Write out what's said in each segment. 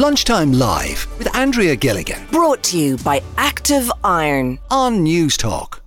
Lunchtime Live with Andrea Gilligan Brought to you by Active Iron. on Newstalk.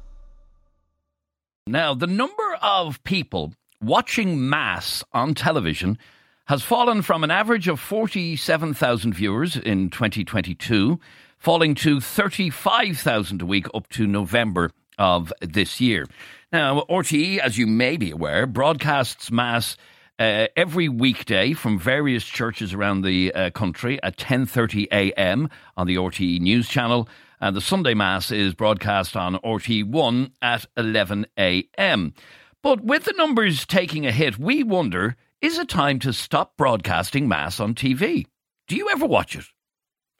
Now, the number of people watching Mass on television has fallen from an average of 47,000 viewers in 2022, falling to 35,000 a week up to November of this year. Now, RTE, as you may be aware, broadcasts Mass uh, every weekday from various churches around the uh, country at 10:30 a.m. on the RTE News Channel, and the Sunday Mass is broadcast on RTE1 at 11 a.m. But with the numbers taking a hit, we wonder: is it time to stop broadcasting Mass on TV? Do you ever watch it?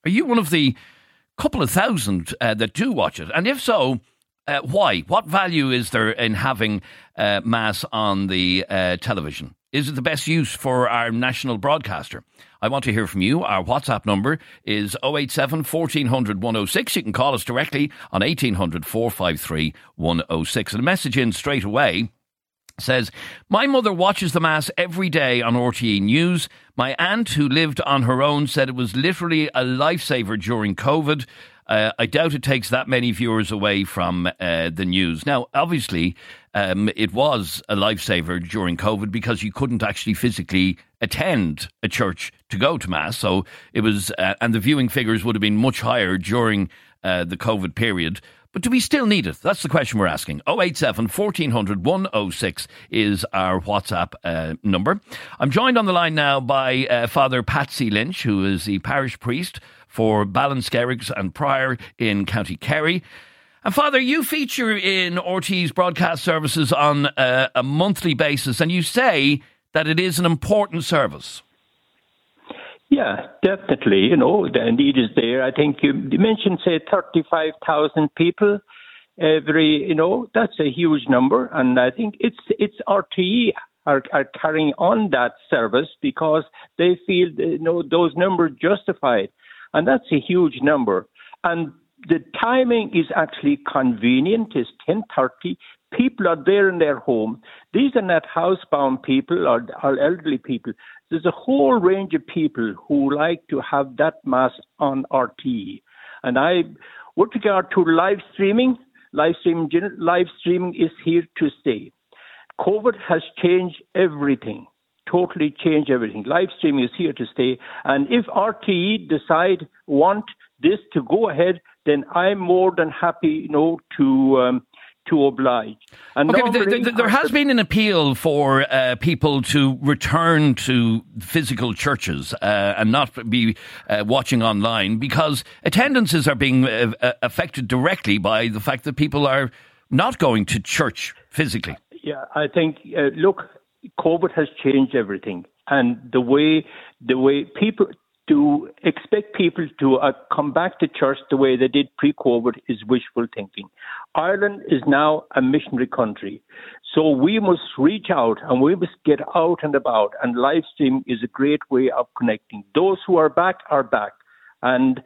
Are you one of the couple of thousand uh, that do watch it? And if so, uh, why? What value is there in having uh, Mass on the uh, television? Is it the best use for our national broadcaster? I want to hear from you. Our WhatsApp number is 087 1400 106. You can call us directly on 1800 453 106. And a message in straight away says, My mother watches the Mass every day on RTE News. My aunt, who lived on her own, said it was literally a lifesaver during COVID. Uh, I doubt it takes that many viewers away from uh, the news. Now, obviously, um, it was a lifesaver during COVID because you couldn't actually physically attend a church to go to Mass. So it was, uh, and the viewing figures would have been much higher during uh, the COVID period. But do we still need it? That's the question we're asking. 087 1400 106 is our WhatsApp uh, number. I'm joined on the line now by uh, Father Patsy Lynch, who is the parish priest for Ballinskelligs and Prior in County Kerry. And Father, you feature in RT's broadcast services on uh, a monthly basis, and you say that it is an important service. Yeah, definitely. You know, the need is there. I think you, you mentioned, say, 35,000 people every, you know, that's a huge number. And I think it's, it's RTE are, are carrying on that service because they feel, you know, those numbers justified. And that's a huge number. And the timing is actually convenient. It's 10.30. People are there in their home. These are not housebound people or, or elderly people. There's a whole range of people who like to have that mass on RT. And I, with regard to live streaming, live streaming, live streaming is here to stay. COVID has changed everything, totally changed everything. Live streaming is here to stay. And if RTE decide want this to go ahead, then I'm more than happy, you know, to um, to oblige. And Okay, there, there, there has been an appeal for uh, people to return to physical churches uh, and not be uh, watching online because attendances are being uh, uh, affected directly by the fact that people are not going to church physically. Yeah, I think uh, look, COVID has changed everything, and the way the way people to expect people to uh, come back to church the way they did pre-COVID is wishful thinking. Ireland is now a missionary country, so we must reach out and we must get out and about. And live stream is a great way of connecting. Those who are back are back, and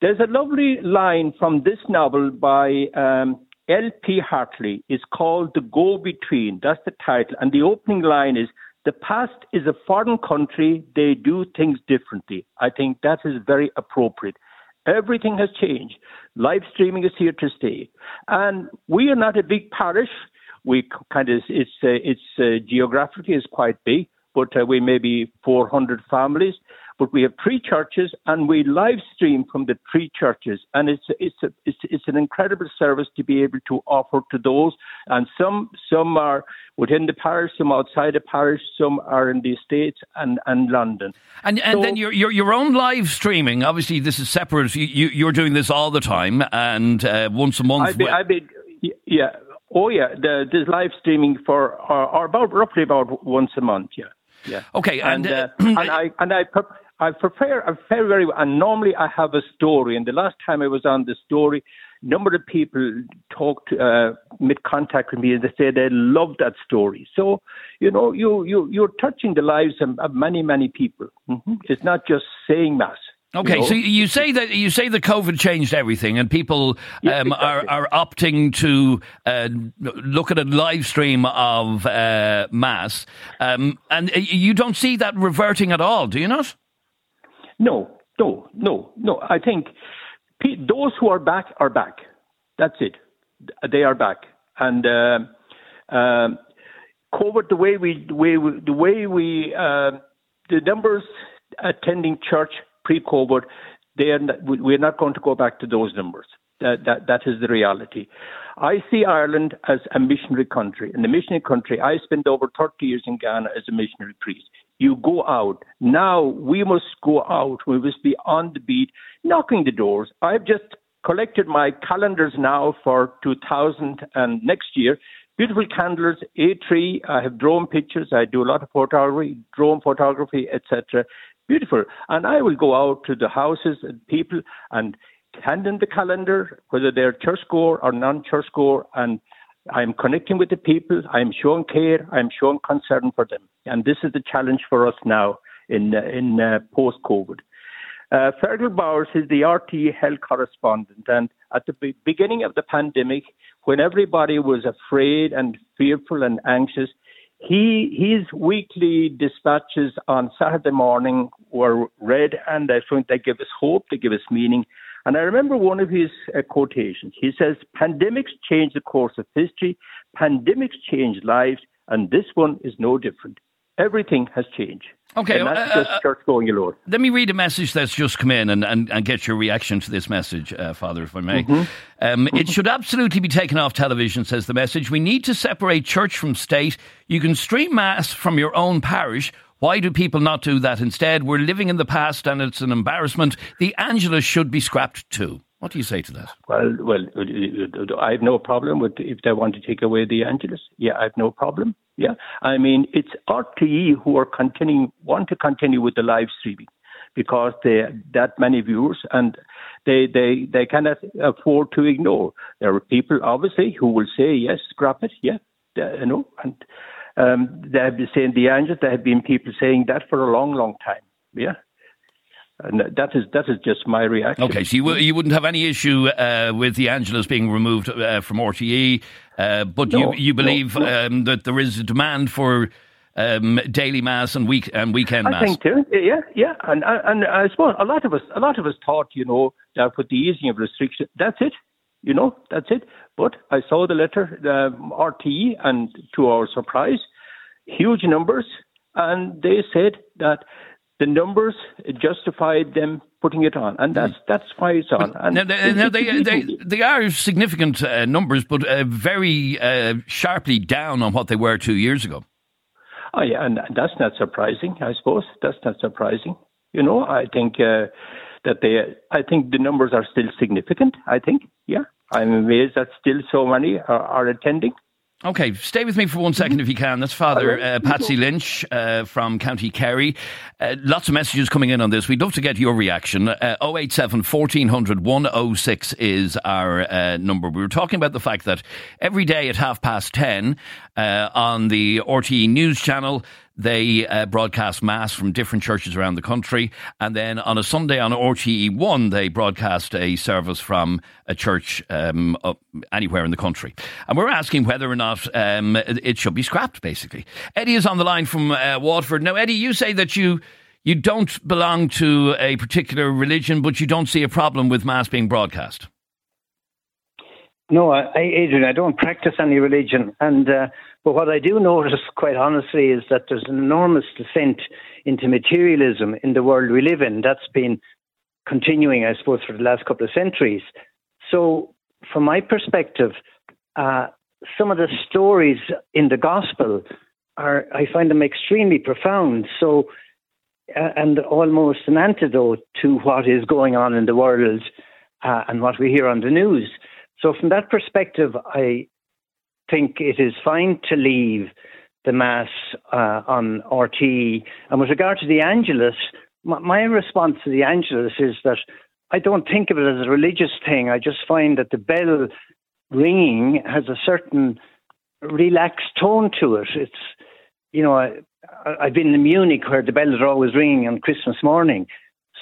there's a lovely line from this novel by um, L.P. Hartley. is called The Go Between. That's the title. And the opening line is The past is a foreign country. They do things differently. I think that is very appropriate. Everything has changed. Live streaming is here to stay. And we are not a big parish. We kind of, it's, uh, it's uh, geographically is quite big, but uh, we may be 400 families but we have three churches and we live stream from the three churches and it's it's a, it's it's an incredible service to be able to offer to those and some some are within the parish some outside the parish some are in the states and and london And, and So- then your, your your own live streaming. Obviously, this is separate. You, you, you're doing this all the time, and uh, once a month. I've been, I've been yeah oh yeah the there's live streaming for or, or about roughly about once a month yeah yeah Okay, and, and uh, uh, and I and I I prepare I prepare very well. And normally I have a story. And the last time I was on the story, a number of people talked, uh, made contact with me, and they said they loved that story. So you know, you you you're touching the lives of, of many many people. hmm It's not just saying mass. you Okay, know? so you say that you say that COVID changed everything, and people Yeah, um, are exactly. are opting to uh, look at a live stream of uh, mass, um, and you don't see that reverting at all, do you not? No, No, no, no. I think those who are back are back. That's it. They are back, and uh, uh, COVID. The way we, the way we, the way we, uh, the numbers attending church pre-COVID, they are not, we're not going to go back to those numbers. That, that, that is the reality. I see Ireland as a missionary country. In a missionary country, I spent over 30 years in Ghana as a missionary priest. You go out. Now we must go out. We must be on the beat, knocking the doors. I've just collected my calendars now for 2000 and next year. Beautiful candles, A3. I have drone pictures. I do a lot of photography, drone photography, etc. Beautiful. And I will go out to the houses and people and hand in the calendar, whether they're church goer or non-church goer, and I'm connecting with the people. I'm showing care. I'm showing concern for them, and this is the challenge for us now in in uh, post-COVID. Uh, Fergal Bowers is the RTE health correspondent, and at the be- beginning of the pandemic, when everybody was afraid and fearful and anxious, he his weekly dispatches on Saturday morning were read, and I think they give us hope, they give us meaning, and I remember one of his uh, quotations. He says, Pandemics change the course of history, pandemics change lives, and this one is no different. Everything has changed. Okay, and that's uh, just uh, church going alone. Let me read a message that's just come in and, and, and get your reaction to this message, uh, Father, if I may. Mm-hmm. Um, mm-hmm. It should absolutely be taken off television, says the message. We need to separate church from state. You can stream Mass from your own parish why do people not do that instead? We're living in the past and it's an embarrassment. The Angelus should be scrapped too. What do you say to that? Well, well, I have no problem with if they want to take away the Angelus. Yeah, I have no problem. Yeah, I mean it's RTE who are continuing want to continue with the live streaming because they that many viewers and they they they cannot afford to ignore. There are people obviously who will say yes, scrap it. Yeah, you know, and um, they have been saying the Angelus. There have been people saying that for a long, long time. Yeah. And that is that is just my reaction. Okay, so you, w- you wouldn't have any issue uh, with the Angelus being removed uh, from RTE, uh, but no, you you believe no, no. Um, that there is a demand for um, daily mass and week and weekend mass. I think too. Yeah, yeah, and and I suppose a lot of us a lot of us thought you know that with the easing of restrictions, that's it. You know, that's it. But I saw the letter, the RTE, and to our surprise, huge numbers, and they said that the numbers justified them putting it on, and that's that's why it's on. And now, they, now they, they, they, are significant uh, numbers, but uh, very uh, sharply down on what they were two years ago. Oh yeah, and that's not surprising. I suppose that's not surprising. You know, I think uh, that they, I think the numbers are still significant. I think, yeah. I'm amazed that still so many are, are attending. Okay, stay with me for one second if you can. That's Father uh, Patsy Lynch uh, from County Kerry. Uh, lots of messages coming in on this. We'd love to get your reaction. Uh, 087 1400 106 is our uh, number. We were talking about the fact that every day at half past 10 uh, on the RTE News channel, they uh, broadcast Mass from different churches around the country. And then on a Sunday on RTE1, they broadcast a service from a church um, anywhere in the country. And we're asking whether or not um, it should be scrapped, basically. Eddie is on the line from uh, Waterford. Now, Eddie, you say that you. You don't belong to a particular religion, but you don't see a problem with Mass being broadcast. No, I, Adrian, I don't practice any religion, and uh, but what I do notice, quite honestly, is that there's an enormous descent into materialism in the world we live in. That's been continuing, I suppose, for the last couple of centuries. So, from my perspective, uh, some of the stories in the gospel are, I find them extremely profound. So, uh, and almost an antidote to what is going on in the world uh, and what we hear on the news. So, from that perspective, I think it is fine to leave the Mass uh, on RT. And with regard to the Angelus, my, my response to the Angelus is that I don't think of it as a religious thing. I just find that the bell ringing has a certain relaxed tone to it. It's, you know, I, I've been in Munich where the bells are always ringing on Christmas morning.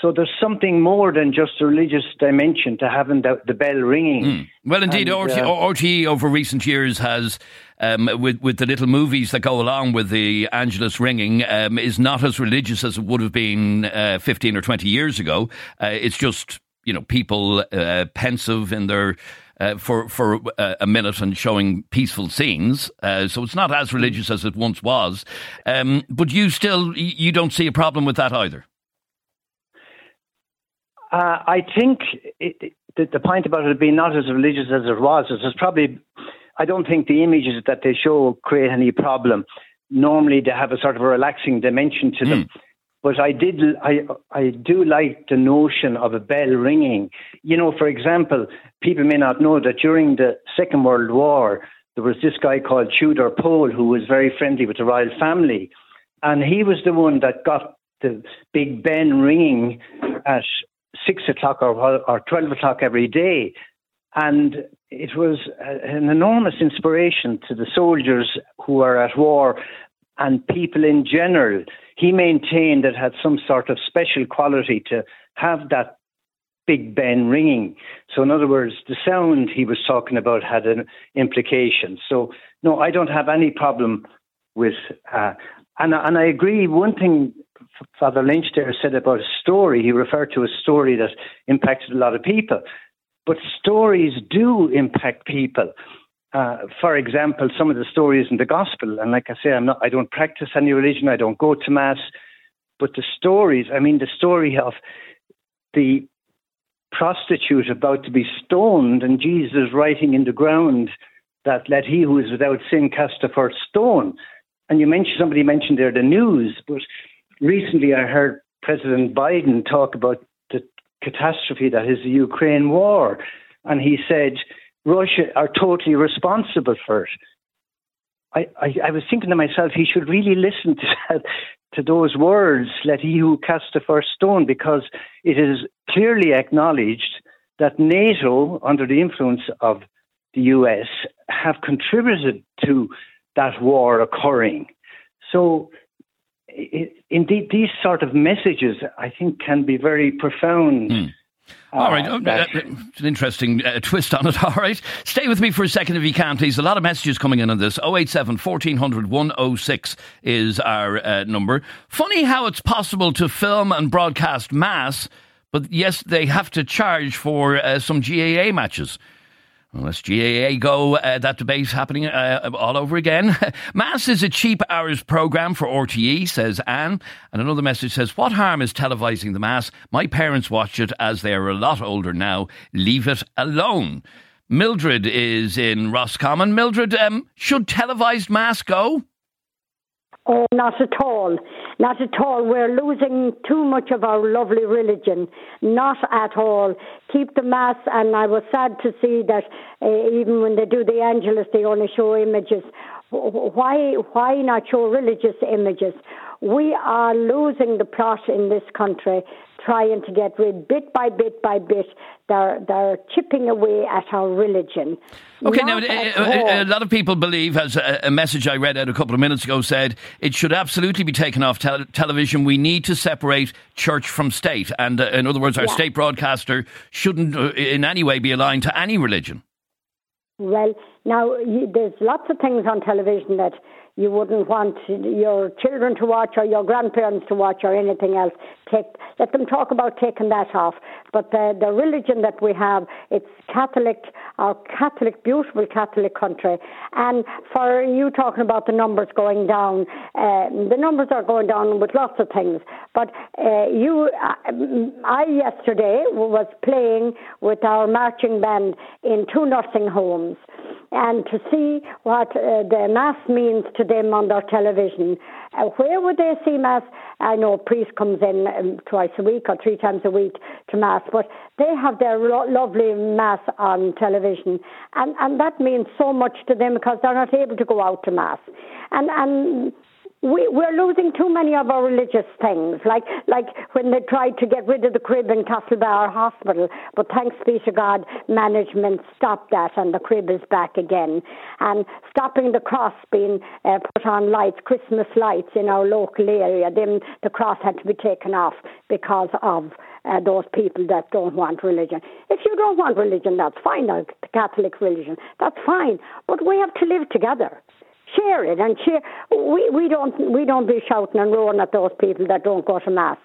So there's something more than just a religious dimension to having the, the bell ringing. Mm. Well, indeed, and, RT, uh, RTE over recent years has, um, with with the little movies that go along with the Angelus ringing, um, is not as religious as it would have been uh, 15 or 20 years ago. Uh, it's just you know people uh, pensive in their uh, for for uh, a minute and showing peaceful scenes. Uh, so it's not as religious as it once was. Um, but you still you don't see a problem with that either. Uh, I think it, the, the, point about it being not as religious as it was is it's probably. I don't think the images that they show create any problem. Normally, they have a sort of a relaxing dimension to them. Mm. But I did, I, I do like the notion of a bell ringing. You know, for example, people may not know that during the Second World War, there was this guy called Tudor Pole who was very friendly with the royal family. And he was the one that got the Big Ben ringing at six o'clock or, or 12 o'clock every day. And it was an enormous inspiration to the soldiers who are at war and people in general. He maintained it had some sort of special quality to have that Big Ben ringing. So, in other words, the sound he was talking about had an implication. So, no, I don't have any problem with, uh, and and I agree. One thing Father Lynch there said about a story. He referred to a story that impacted a lot of people, but stories do impact people. Uh, for example, some of the stories in the gospel, and like I say, I'm not, I don't practice any religion, I don't go to mass, but the stories, I mean, the story of the prostitute about to be stoned, and Jesus writing in the ground that let he who is without sin cast the first stone. And you mentioned somebody mentioned there the news, but recently I heard President Biden talk about the catastrophe that is the Ukraine war, and he said Russia are totally responsible for it. I, I, I was thinking to myself, he should really listen to that, to those words, let he who cast the first stone, because it is clearly acknowledged that NATO, under the influence of the US, have contributed to that war occurring. So, it, indeed, these sort of messages, I think, can be very profound. Mm. All right, uh, uh, it's an interesting uh, twist on it. All right, stay with me for a second if you can, please. A lot of messages coming in on this. 087 1400 106 is our uh, number. Funny how it's possible to film and broadcast mass, but yes, they have to charge for uh, some GAA matches. Let's GAA go. Uh, that debate's happening uh, all over again. Mass is a cheap hours programme for RTE, says Anne. And another message says, What harm is televising the Mass? My parents watch it as they are a lot older now. Leave it alone. Mildred is in Roscommon. Mildred, um, should televised Mass go? Oh, not at all. Not at all. We're losing too much of our lovely religion. Not at all. Keep the Mass, and I was sad to see that uh, even when they do the Angelus, they only show images. Why, why not show religious images? We are losing the plot in this country trying to get rid, bit by bit by bit, they're, they're chipping away at our religion. Okay, Not now, a, a, lot of people believe, as a, a, message I read out a couple of minutes ago said, it should absolutely be taken off te- television. We need to separate church from state. And uh, in other words, our yeah. state broadcaster shouldn't uh, in any way be aligned to any religion. Well, now, you, there's lots of things on television that you wouldn't want your children to watch or your grandparents to watch or anything else. Take, let them talk about taking that off. But the, the religion that we have, it's Catholic, our Catholic, beautiful Catholic country. And for you talking about the numbers going down, uh, the numbers are going down with lots of things. But uh, you, uh, I yesterday was playing with our marching band in two nursing homes and to see what uh, the Mass means to them on their television. Uh, where would they see Mass? I know a priest comes in um, twice a week or three times a week to Mass, but they have their lo- lovely Mass on television. And, and that means so much to them because they're not able to go out to Mass. And, and we, we're losing too many of our religious things, like like when they tried to get rid of the crib in Castlebar Hospital. But thanks be to God, management stopped that, and the crib is back again. And stopping the cross being uh, put on lights, Christmas lights in our local area, then the cross had to be taken off because of uh, those people that don't want religion. If you don't want religion, that's fine. The Catholic religion, that's fine. But we have to live together share it and share. We we don't we don't be shouting and roaring at those people that don't go to mass.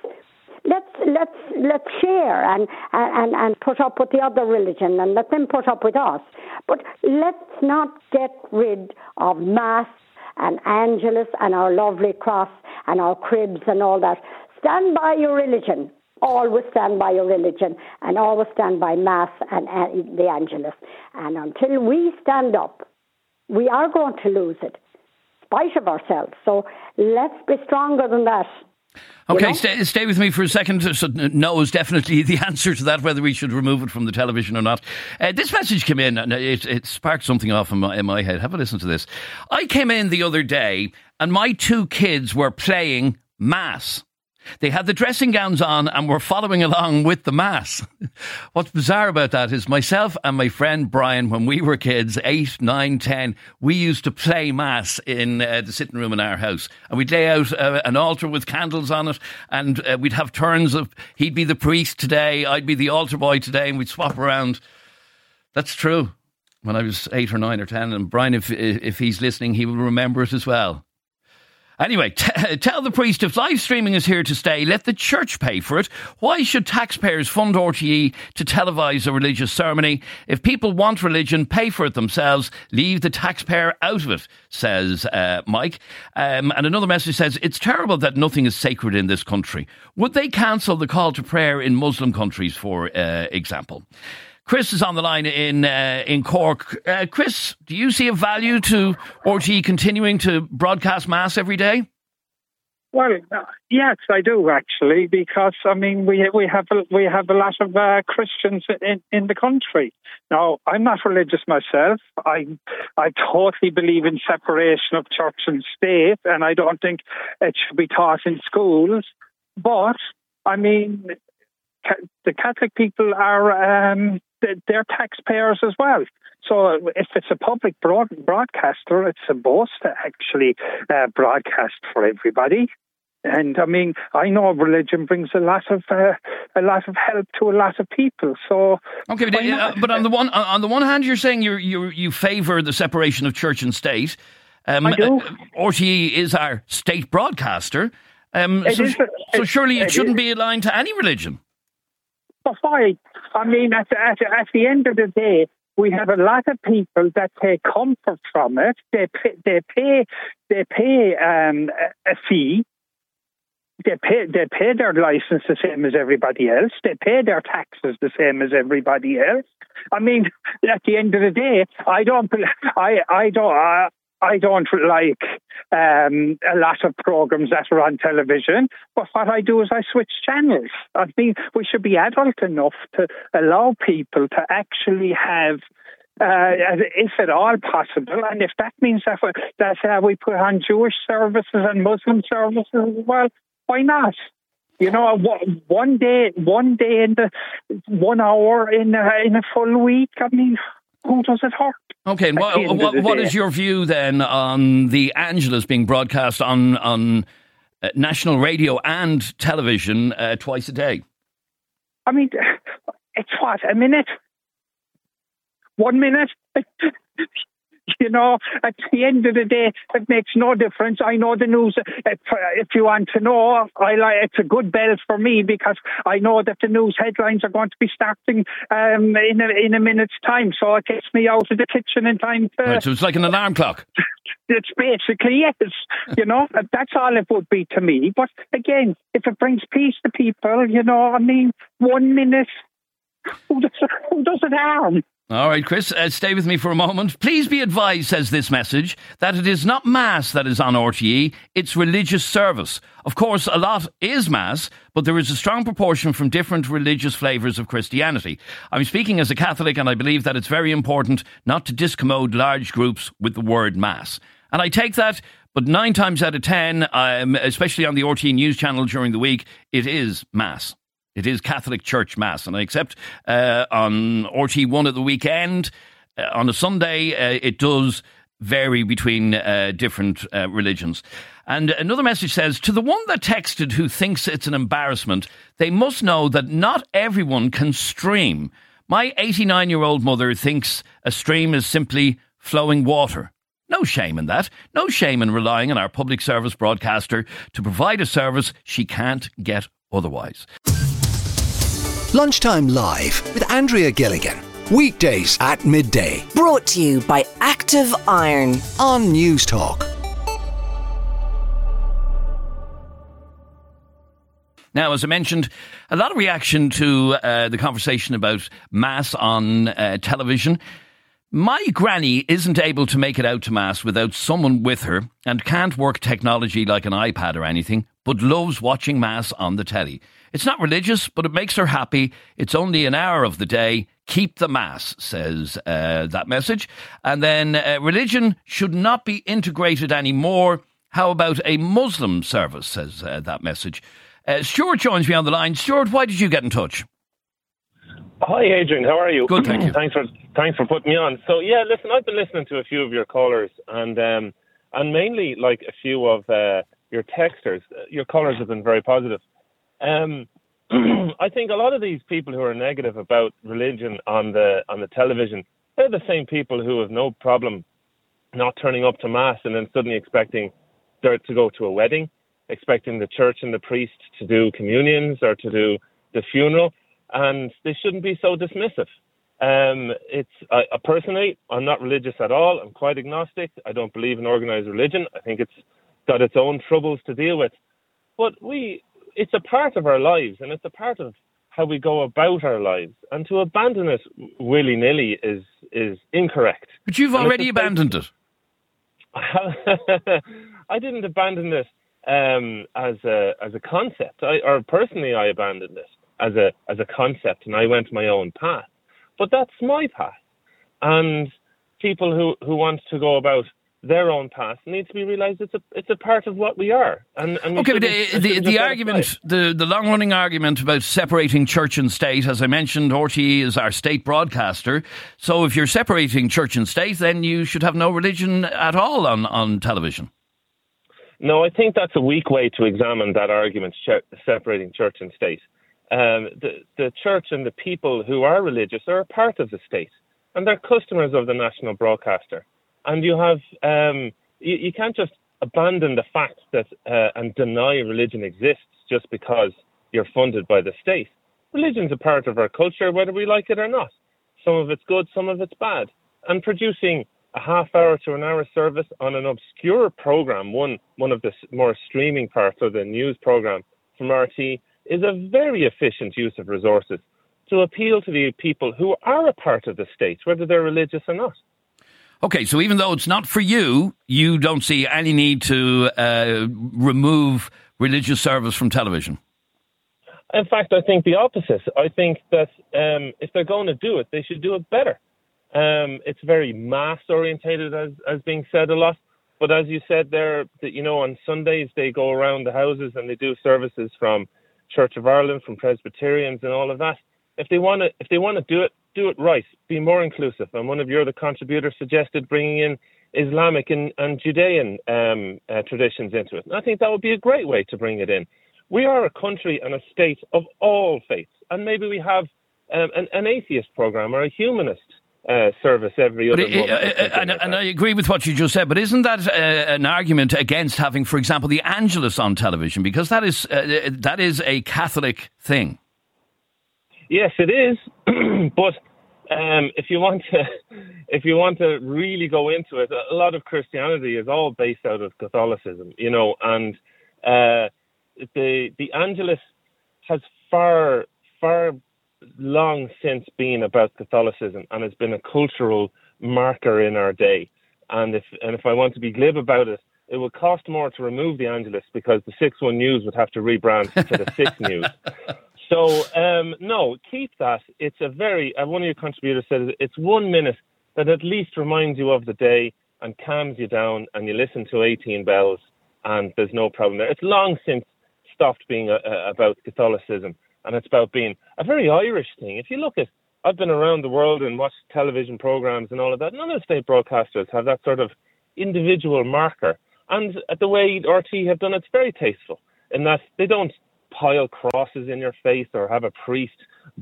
Let's let's let's share and and and put up with the other religion and let them put up with us. But let's not get rid of mass and Angelus and our lovely cross and our cribs and all that. Stand by your religion. Always stand by your religion and always stand by Mass and the Angelus. And until we stand up we are going to lose it, spite of ourselves. So let's be stronger than that. Okay, stay, stay, with me for a second. So, no is definitely the answer to that, whether we should remove it from the television or not. Uh, this message came in and it, it sparked something off in my, in my head. Have a listen to this. I came in the other day and my two kids were playing Mass. They had the dressing gowns on and were following along with the mass. What's bizarre about that is myself and my friend Brian, when we were kids, eight, nine, ten, we used to play mass in uh, the sitting room in our house. And we'd lay out uh, an altar with candles on it and uh, we'd have turns of, he'd be the priest today, I'd be the altar boy today, and we'd swap around. That's true. When I was eight or nine or ten, and Brian, if if he's listening, he will remember it as well. Anyway, t- tell the priest if live streaming is here to stay, let the church pay for it. Why should taxpayers fund RTE to televise a religious ceremony? If people want religion, pay for it themselves. Leave the taxpayer out of it, says uh, Mike. Um, and another message says, It's terrible that nothing is sacred in this country. Would they cancel the call to prayer in Muslim countries, for uh, example? Chris is on the line in uh, in Cork. Uh, Chris, do you see a value to RTE continuing to broadcast mass every day? Well, uh, yes, I do actually, because I mean we we have a, we have a lot of uh, Christians in, in the country. Now, I'm not religious myself. I I totally believe in separation of church and state, and I don't think it should be taught in schools. But I mean, the Catholic people are um, they're taxpayers as well. So if it's a public broad- broadcaster, it's supposed to actually uh, broadcast for everybody. And I mean, I know religion brings a lot of uh, a lot of help to a lot of people. So okay, but, uh, but on the one on the one hand, you're saying you you you favour the separation of church and state. Um, I do. Uh, RTE is our state broadcaster. Um, so, is, so surely it, it shouldn't is. be aligned to any religion. Why? I mean, at, at, at the end of the day, we have a lot of people that take comfort from it. They pay, they pay, they pay um, a fee. They pay, they pay their license the same as everybody else. They pay their taxes the same as everybody else. I mean, at the end of the day, I don't, I, I don't, I don't like um, a lot of programs that are on television, but what I do is I switch channels. I mean, we should be adult enough to allow people to actually have uh, if at all possible. And if that means that, we, that uh, we put on Jewish services and Muslim services, well, why not? You know, one day, one day in the one hour in a, in a full week. I mean, who does it hurt? Okay, and what, what, what is your view then on the Angelus being broadcast on on uh, national radio and television uh, twice a day? I mean, it's what a minute, one minute. You know, at the end of the day, it makes no difference. I know the news. If, if you want to know, I like it's a good bell for me because I know that the news headlines are going to be starting um, in a, in a minute's time. So it gets me out of the kitchen in time. To, right, so it's like an alarm clock. It's basically yes, you know. That's all it would be to me. But again, if it brings peace to people, you know, I mean, one minute, who does who does it harm? All right, Chris, uh, stay with me for a moment. Please be advised, says this message, that it is not Mass that is on RTE, it's religious service. Of course, a lot is Mass, but there is a strong proportion from different religious flavours of Christianity. I'm speaking as a Catholic, and I believe that it's very important not to discommode large groups with the word Mass. And I take that, but nine times out of ten, um, especially on the RTE News channel during the week, it is Mass. It is Catholic Church Mass, and I accept uh, on RT1 at the weekend, uh, on a Sunday, uh, it does vary between uh, different uh, religions. And another message says To the one that texted who thinks it's an embarrassment, they must know that not everyone can stream. My 89 year old mother thinks a stream is simply flowing water. No shame in that. No shame in relying on our public service broadcaster to provide a service she can't get otherwise. Lunchtime Live with Andrea Gilligan. Weekdays at midday Brought to you by Active Iron. on Newstalk. Now, as I mentioned, a lot of reaction to uh, the conversation about Mass on uh, television. My granny isn't able to make it out to Mass without someone with her and can't work technology like an iPad or anything, but loves watching Mass on the telly. It's not religious, but it makes her happy. It's only an hour of the day. Keep the Mass, says uh, that message. And then uh, religion should not be integrated anymore. How about a Muslim service, says uh, that message. Uh, Stuart joins me on the line. Stuart, why did you get in touch? Hi, Adrian. How are you? Good, thank you. thanks for thanks for putting me on. So yeah, listen, I've been listening to a few of your callers, and um, and mainly like a few of uh, your texters. Your callers have been very positive. Um, I think a lot of these people who are negative about religion on the on the television, they're the same people who have no problem not turning up to mass and then suddenly expecting to go to a wedding, expecting the church and the priest to do communions or to do the funeral, and they shouldn't be so dismissive. Um, it's I personally, I'm not religious at all. I'm quite agnostic. I don't believe in organized religion. I think it's got its own troubles to deal with, but we, it's a part of our lives, and it's a part of how we go about our lives. And to abandon it willy nilly is is incorrect. But you've And already abandoned it. I didn't abandon it um, as a as a concept. I, or personally, I abandoned it as a as a concept, and I went my own path. But that's my path, and people who who want to go about their own past needs to be realised it's a it's a part of what we are. And, and we Okay, but the, the, the just let it argument, the, the long running argument about separating church and state, as I mentioned, RTE is our state broadcaster. So if you're separating church and state, then you should have no religion at all on, on television. No, I think that's a weak way to examine that argument, separating church and state. Um, the, the church and the people who are religious are a part of the state, and they're customers of the national broadcaster. And you have, um, you, you can't just abandon the fact that uh, and deny religion exists just because you're funded by the state. Religion's a part of our culture, whether we like it or not. Some of it's good, some of it's bad. And producing a half hour to an hour service on an obscure program, one one of the more streaming parts of the news program from RT, is a very efficient use of resources to appeal to the people who are a part of the state, whether they're religious or not. Okay, so even though it's not for you, you don't see any need to uh, remove religious service from television. In fact, I think the opposite. I think that um, if they're going to do it, they should do it better. Um, it's very mass orientated, as as being said a lot. But as you said there, that you know, on Sundays they go around the houses and they do services from Church of Ireland, from Presbyterians, and all of that. If they want to, if they want to do it, do it right. Be more inclusive. And one of your other contributors suggested bringing in Islamic and, and Judean um, uh, traditions into it. And I think that would be a great way to bring it in. We are a country and a state of all faiths, and maybe we have um, an, an atheist program or a humanist uh, service every other it, month. and, like and. I agree with what you just said, but isn't that uh, an argument against having, for example, the Angelus on television? Because that is uh, that is a Catholic thing. Yes, it is. but um, if you want to, if you want to really go into it, a lot of Christianity is all based out of Catholicism, you know, and uh, the the Angelus has far far long since been about Catholicism and has been a cultural marker in our day. And if and if I want to be glib about it, it would cost more to remove the Angelus because the Six One News would have to rebrand to the Six News. So um, no, keep that. It's a very. Uh, one of your contributors said it's one minute that at least reminds you of the day and calms you down, and you listen to 18 bells, and there's no problem there. It's long since stopped being uh, uh, about Catholicism, and it's about being a very Irish thing. If you look at, I've been around the world and watched television programs and all of that. None of the state broadcasters have that sort of individual marker. And the way RT have done it's very tasteful in that they don't pile crosses in your face or have a priest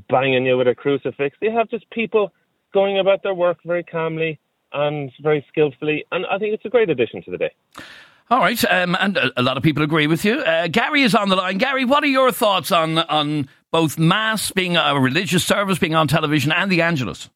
banging you with a crucifix. They have just people going about their work very calmly and very skillfully. And I think it's a great addition to the day. All right, um, and a, a, lot of people agree with you. Uh, Gary is on the line. Gary, what are your thoughts on on both Mass being a religious service being on television and the Angelus?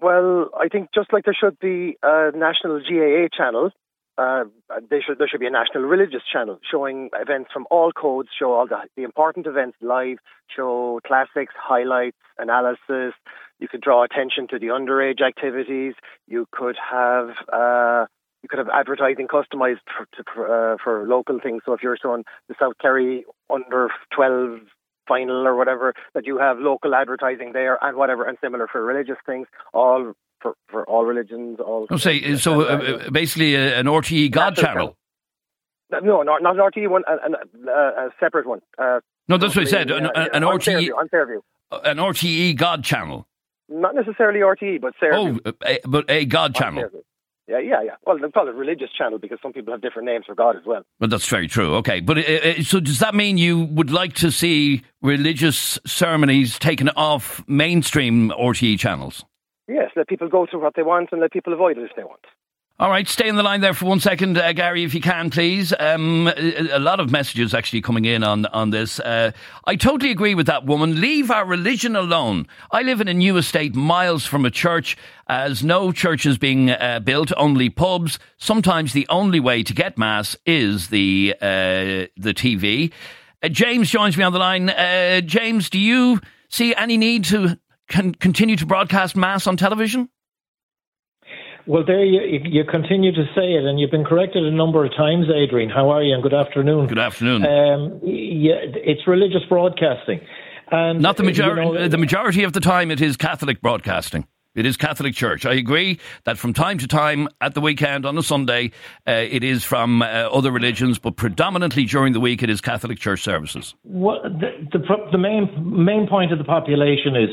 Well, I think just like there should be a national GAA channel, uh, there should there should be a national religious channel showing events from all codes, show all the, the important events live, show classics, highlights, analysis. You could draw attention to the underage activities. You could have uh, you could have advertising customized for, to, uh, for local things. So if you're showing the South Kerry under 12 final or whatever, that you have local advertising there and whatever, and similar for religious things, all for, for all religions. All. Oh, say so. Uh, uh, basically, uh, an RTE God channel. No, not not an RTE one, an, uh, a separate one. Uh, no, that's what I said. An, yeah, an RTE, Fairview, on Fairview. An RTE God channel. Not necessarily RTE, but Fairview. Oh, a, but a God channel. Yeah, yeah, yeah. Well, they call it religious channel because some people have different names for God as well. Well, that's very true. Okay, but uh, so does that mean you would like to see religious ceremonies taken off mainstream RTE channels? Yes, let people go to what they want and let people avoid it if they want. All right, stay in the line there for one second, uh, Gary, if you can, please. Um, a, a, lot of messages actually coming in on on this. Uh, I totally agree with that woman. Leave our religion alone. I live in a new estate miles from a church, as no churches being uh, built, only pubs. Sometimes the only way to get mass is the uh, the TV. Uh, James joins me on the line. Uh, James, do you see any need to con- continue to broadcast mass on television? Well, there you, you continue to say it, and you've been corrected a number of times, Adrian. How are you? And good afternoon. Good afternoon. Um, yeah, it's religious broadcasting, and not the majority. You know, the majority of the time, it is Catholic broadcasting. It is Catholic Church. I agree that from time to time, at the weekend, on a Sunday, uh, it is from uh, other religions, but predominantly during the week, it is Catholic Church services. Well, the, the, the main main point of the population is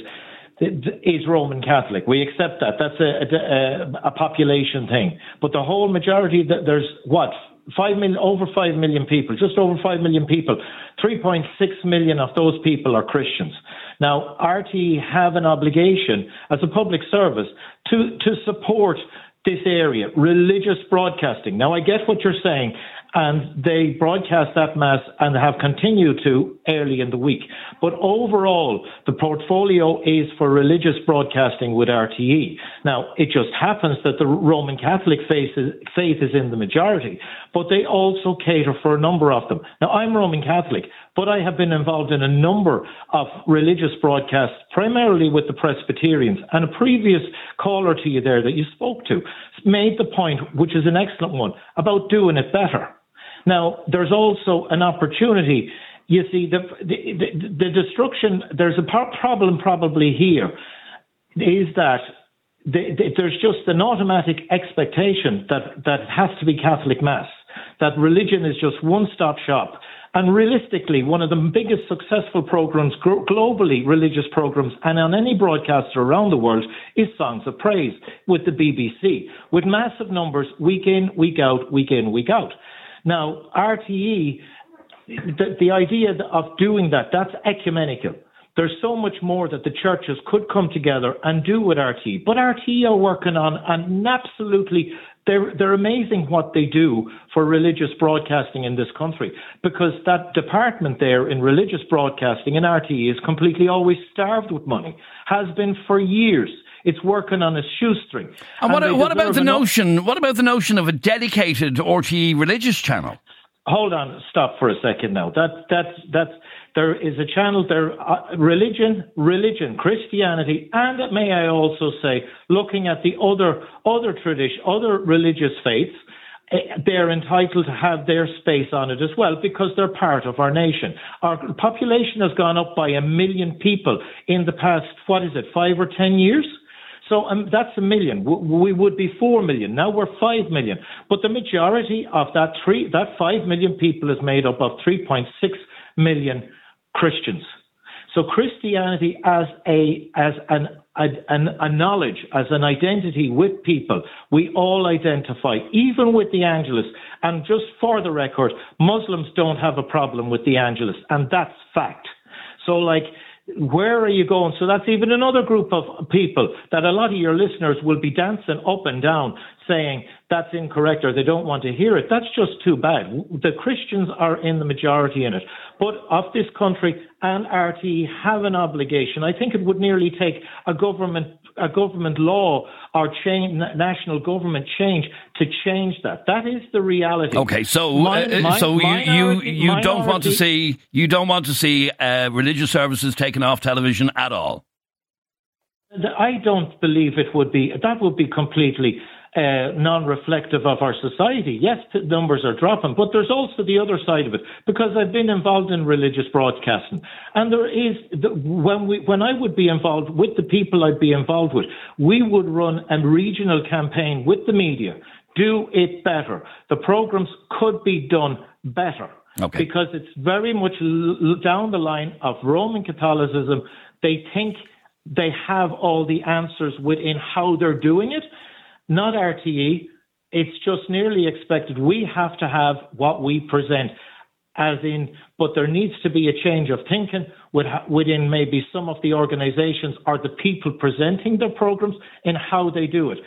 is Roman Catholic. We accept that. That's a, a, a population thing. But the whole majority, there's what? Five million, over five million people, just over five million people. 3.6 million of those people are Christians. Now, RT have an obligation as a public service to, to support this area, religious broadcasting. Now, I get what you're saying and they broadcast that mass and have continued to early in the week. But overall, the portfolio is for religious broadcasting with RTE. Now, it just happens that the Roman Catholic faith is, faith is in the majority, but they also cater for a number of them. Now, I'm Roman Catholic, but I have been involved in a number of religious broadcasts, primarily with the Presbyterians. And a previous caller to you there that you spoke to made the point, which is an excellent one, about doing it better. Now, there's also an opportunity. You see, the, the, the, the destruction, there's a problem probably here, is that the, the, there's just an automatic expectation that, that has to be Catholic Mass, that religion is just one stop shop. And realistically, one of the biggest successful programs globally, religious programs, and on any broadcaster around the world, is Songs of Praise with the BBC, with massive numbers week in, week out, week in, week out. Now, RTE, the, the idea of doing that, that's ecumenical. There's so much more that the churches could come together and do with RTE. But RTE are working on an absolutely they're, they're amazing what they do for religious broadcasting in this country because that department there in religious broadcasting in RTE is completely always starved with money, has been for years. It's working on a shoestring. And, and what, what about the notion? What about the notion of a dedicated RTE religious channel? Hold on, stop for a second now. That that's that's there is a channel there, uh, religion, religion, Christianity, and may I also say, looking at the other other tradition, other religious faiths. Eh, they're entitled to have their space on it as well because they're part of our nation. Our population has gone up by a million people in the past, what is it, five or ten years? So um, that's a million. We would be four million. Now we're five million. But the majority of that three, that five million people is made up of 3.6 million Christians. So Christianity as a as an a, a, knowledge, as an identity with people. We all identify, even with the Angelus. And just for the record, Muslims don't have a problem with the Angelus, and that's fact. So, like, where are you going? So that's even another group of people that a lot of your listeners will be dancing up and down saying that's incorrect or they don't want to hear it. That's just too bad. The Christians are in the majority in it. But of this country and RTE have an obligation. I think it would nearly take a government a government law or change, national government change to change that. That is the reality. Okay, so uh, my, so you you, you don't want to see you don't want to see uh, religious services taken off television at all. I don't believe it would be that would be completely uh, non-reflective of our society. Yes, numbers are dropping, but there's also the other side of it because I've been involved in religious broadcasting, and there is the, when we when I would be involved with the people I'd be involved with, we would run a regional campaign with the media. Do it better. The programs could be done better. Okay. Because it's very much l- down the line of Roman Catholicism. They think they have all the answers within how they're doing it not RTE. It's just nearly expected. We have to have what we present, as in, but there needs to be a change of thinking within maybe some of the organisations or the people presenting their programs in how they do it.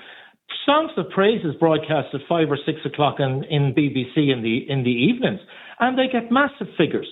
Songs of Praise is broadcast at five or six o'clock in, in BBC in the in the evenings, and they get massive figures.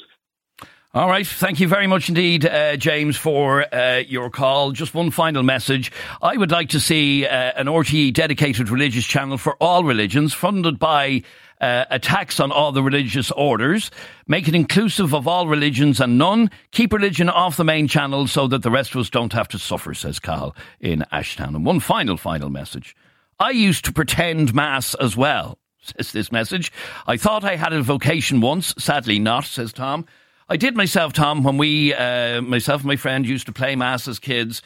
All right. Thank you very much indeed, uh, James, for uh, your call. Just one final message. I would like to see uh, an RTE dedicated religious channel for all religions, funded by uh, a tax on all the religious orders, make it inclusive of all religions and none, keep religion off the main channel so that the rest of us don't have to suffer, says Carl in Ashtown. And one final, final message. I used to pretend Mass as well, says this message. I thought I had a vocation once, sadly not, says Tom. I did myself, Tom, when we, uh, myself and my friend used to play mass as kids.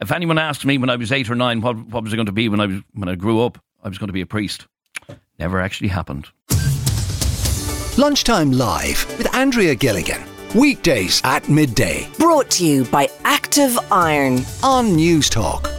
If anyone asked me when I was eight or nine what, what was I going to be when I was when I grew up, I was going to be a priest. Never actually happened. Lunchtime Live with Andrea Gilligan. Weekdays at midday. Brought to you by Active Iron on Newstalk.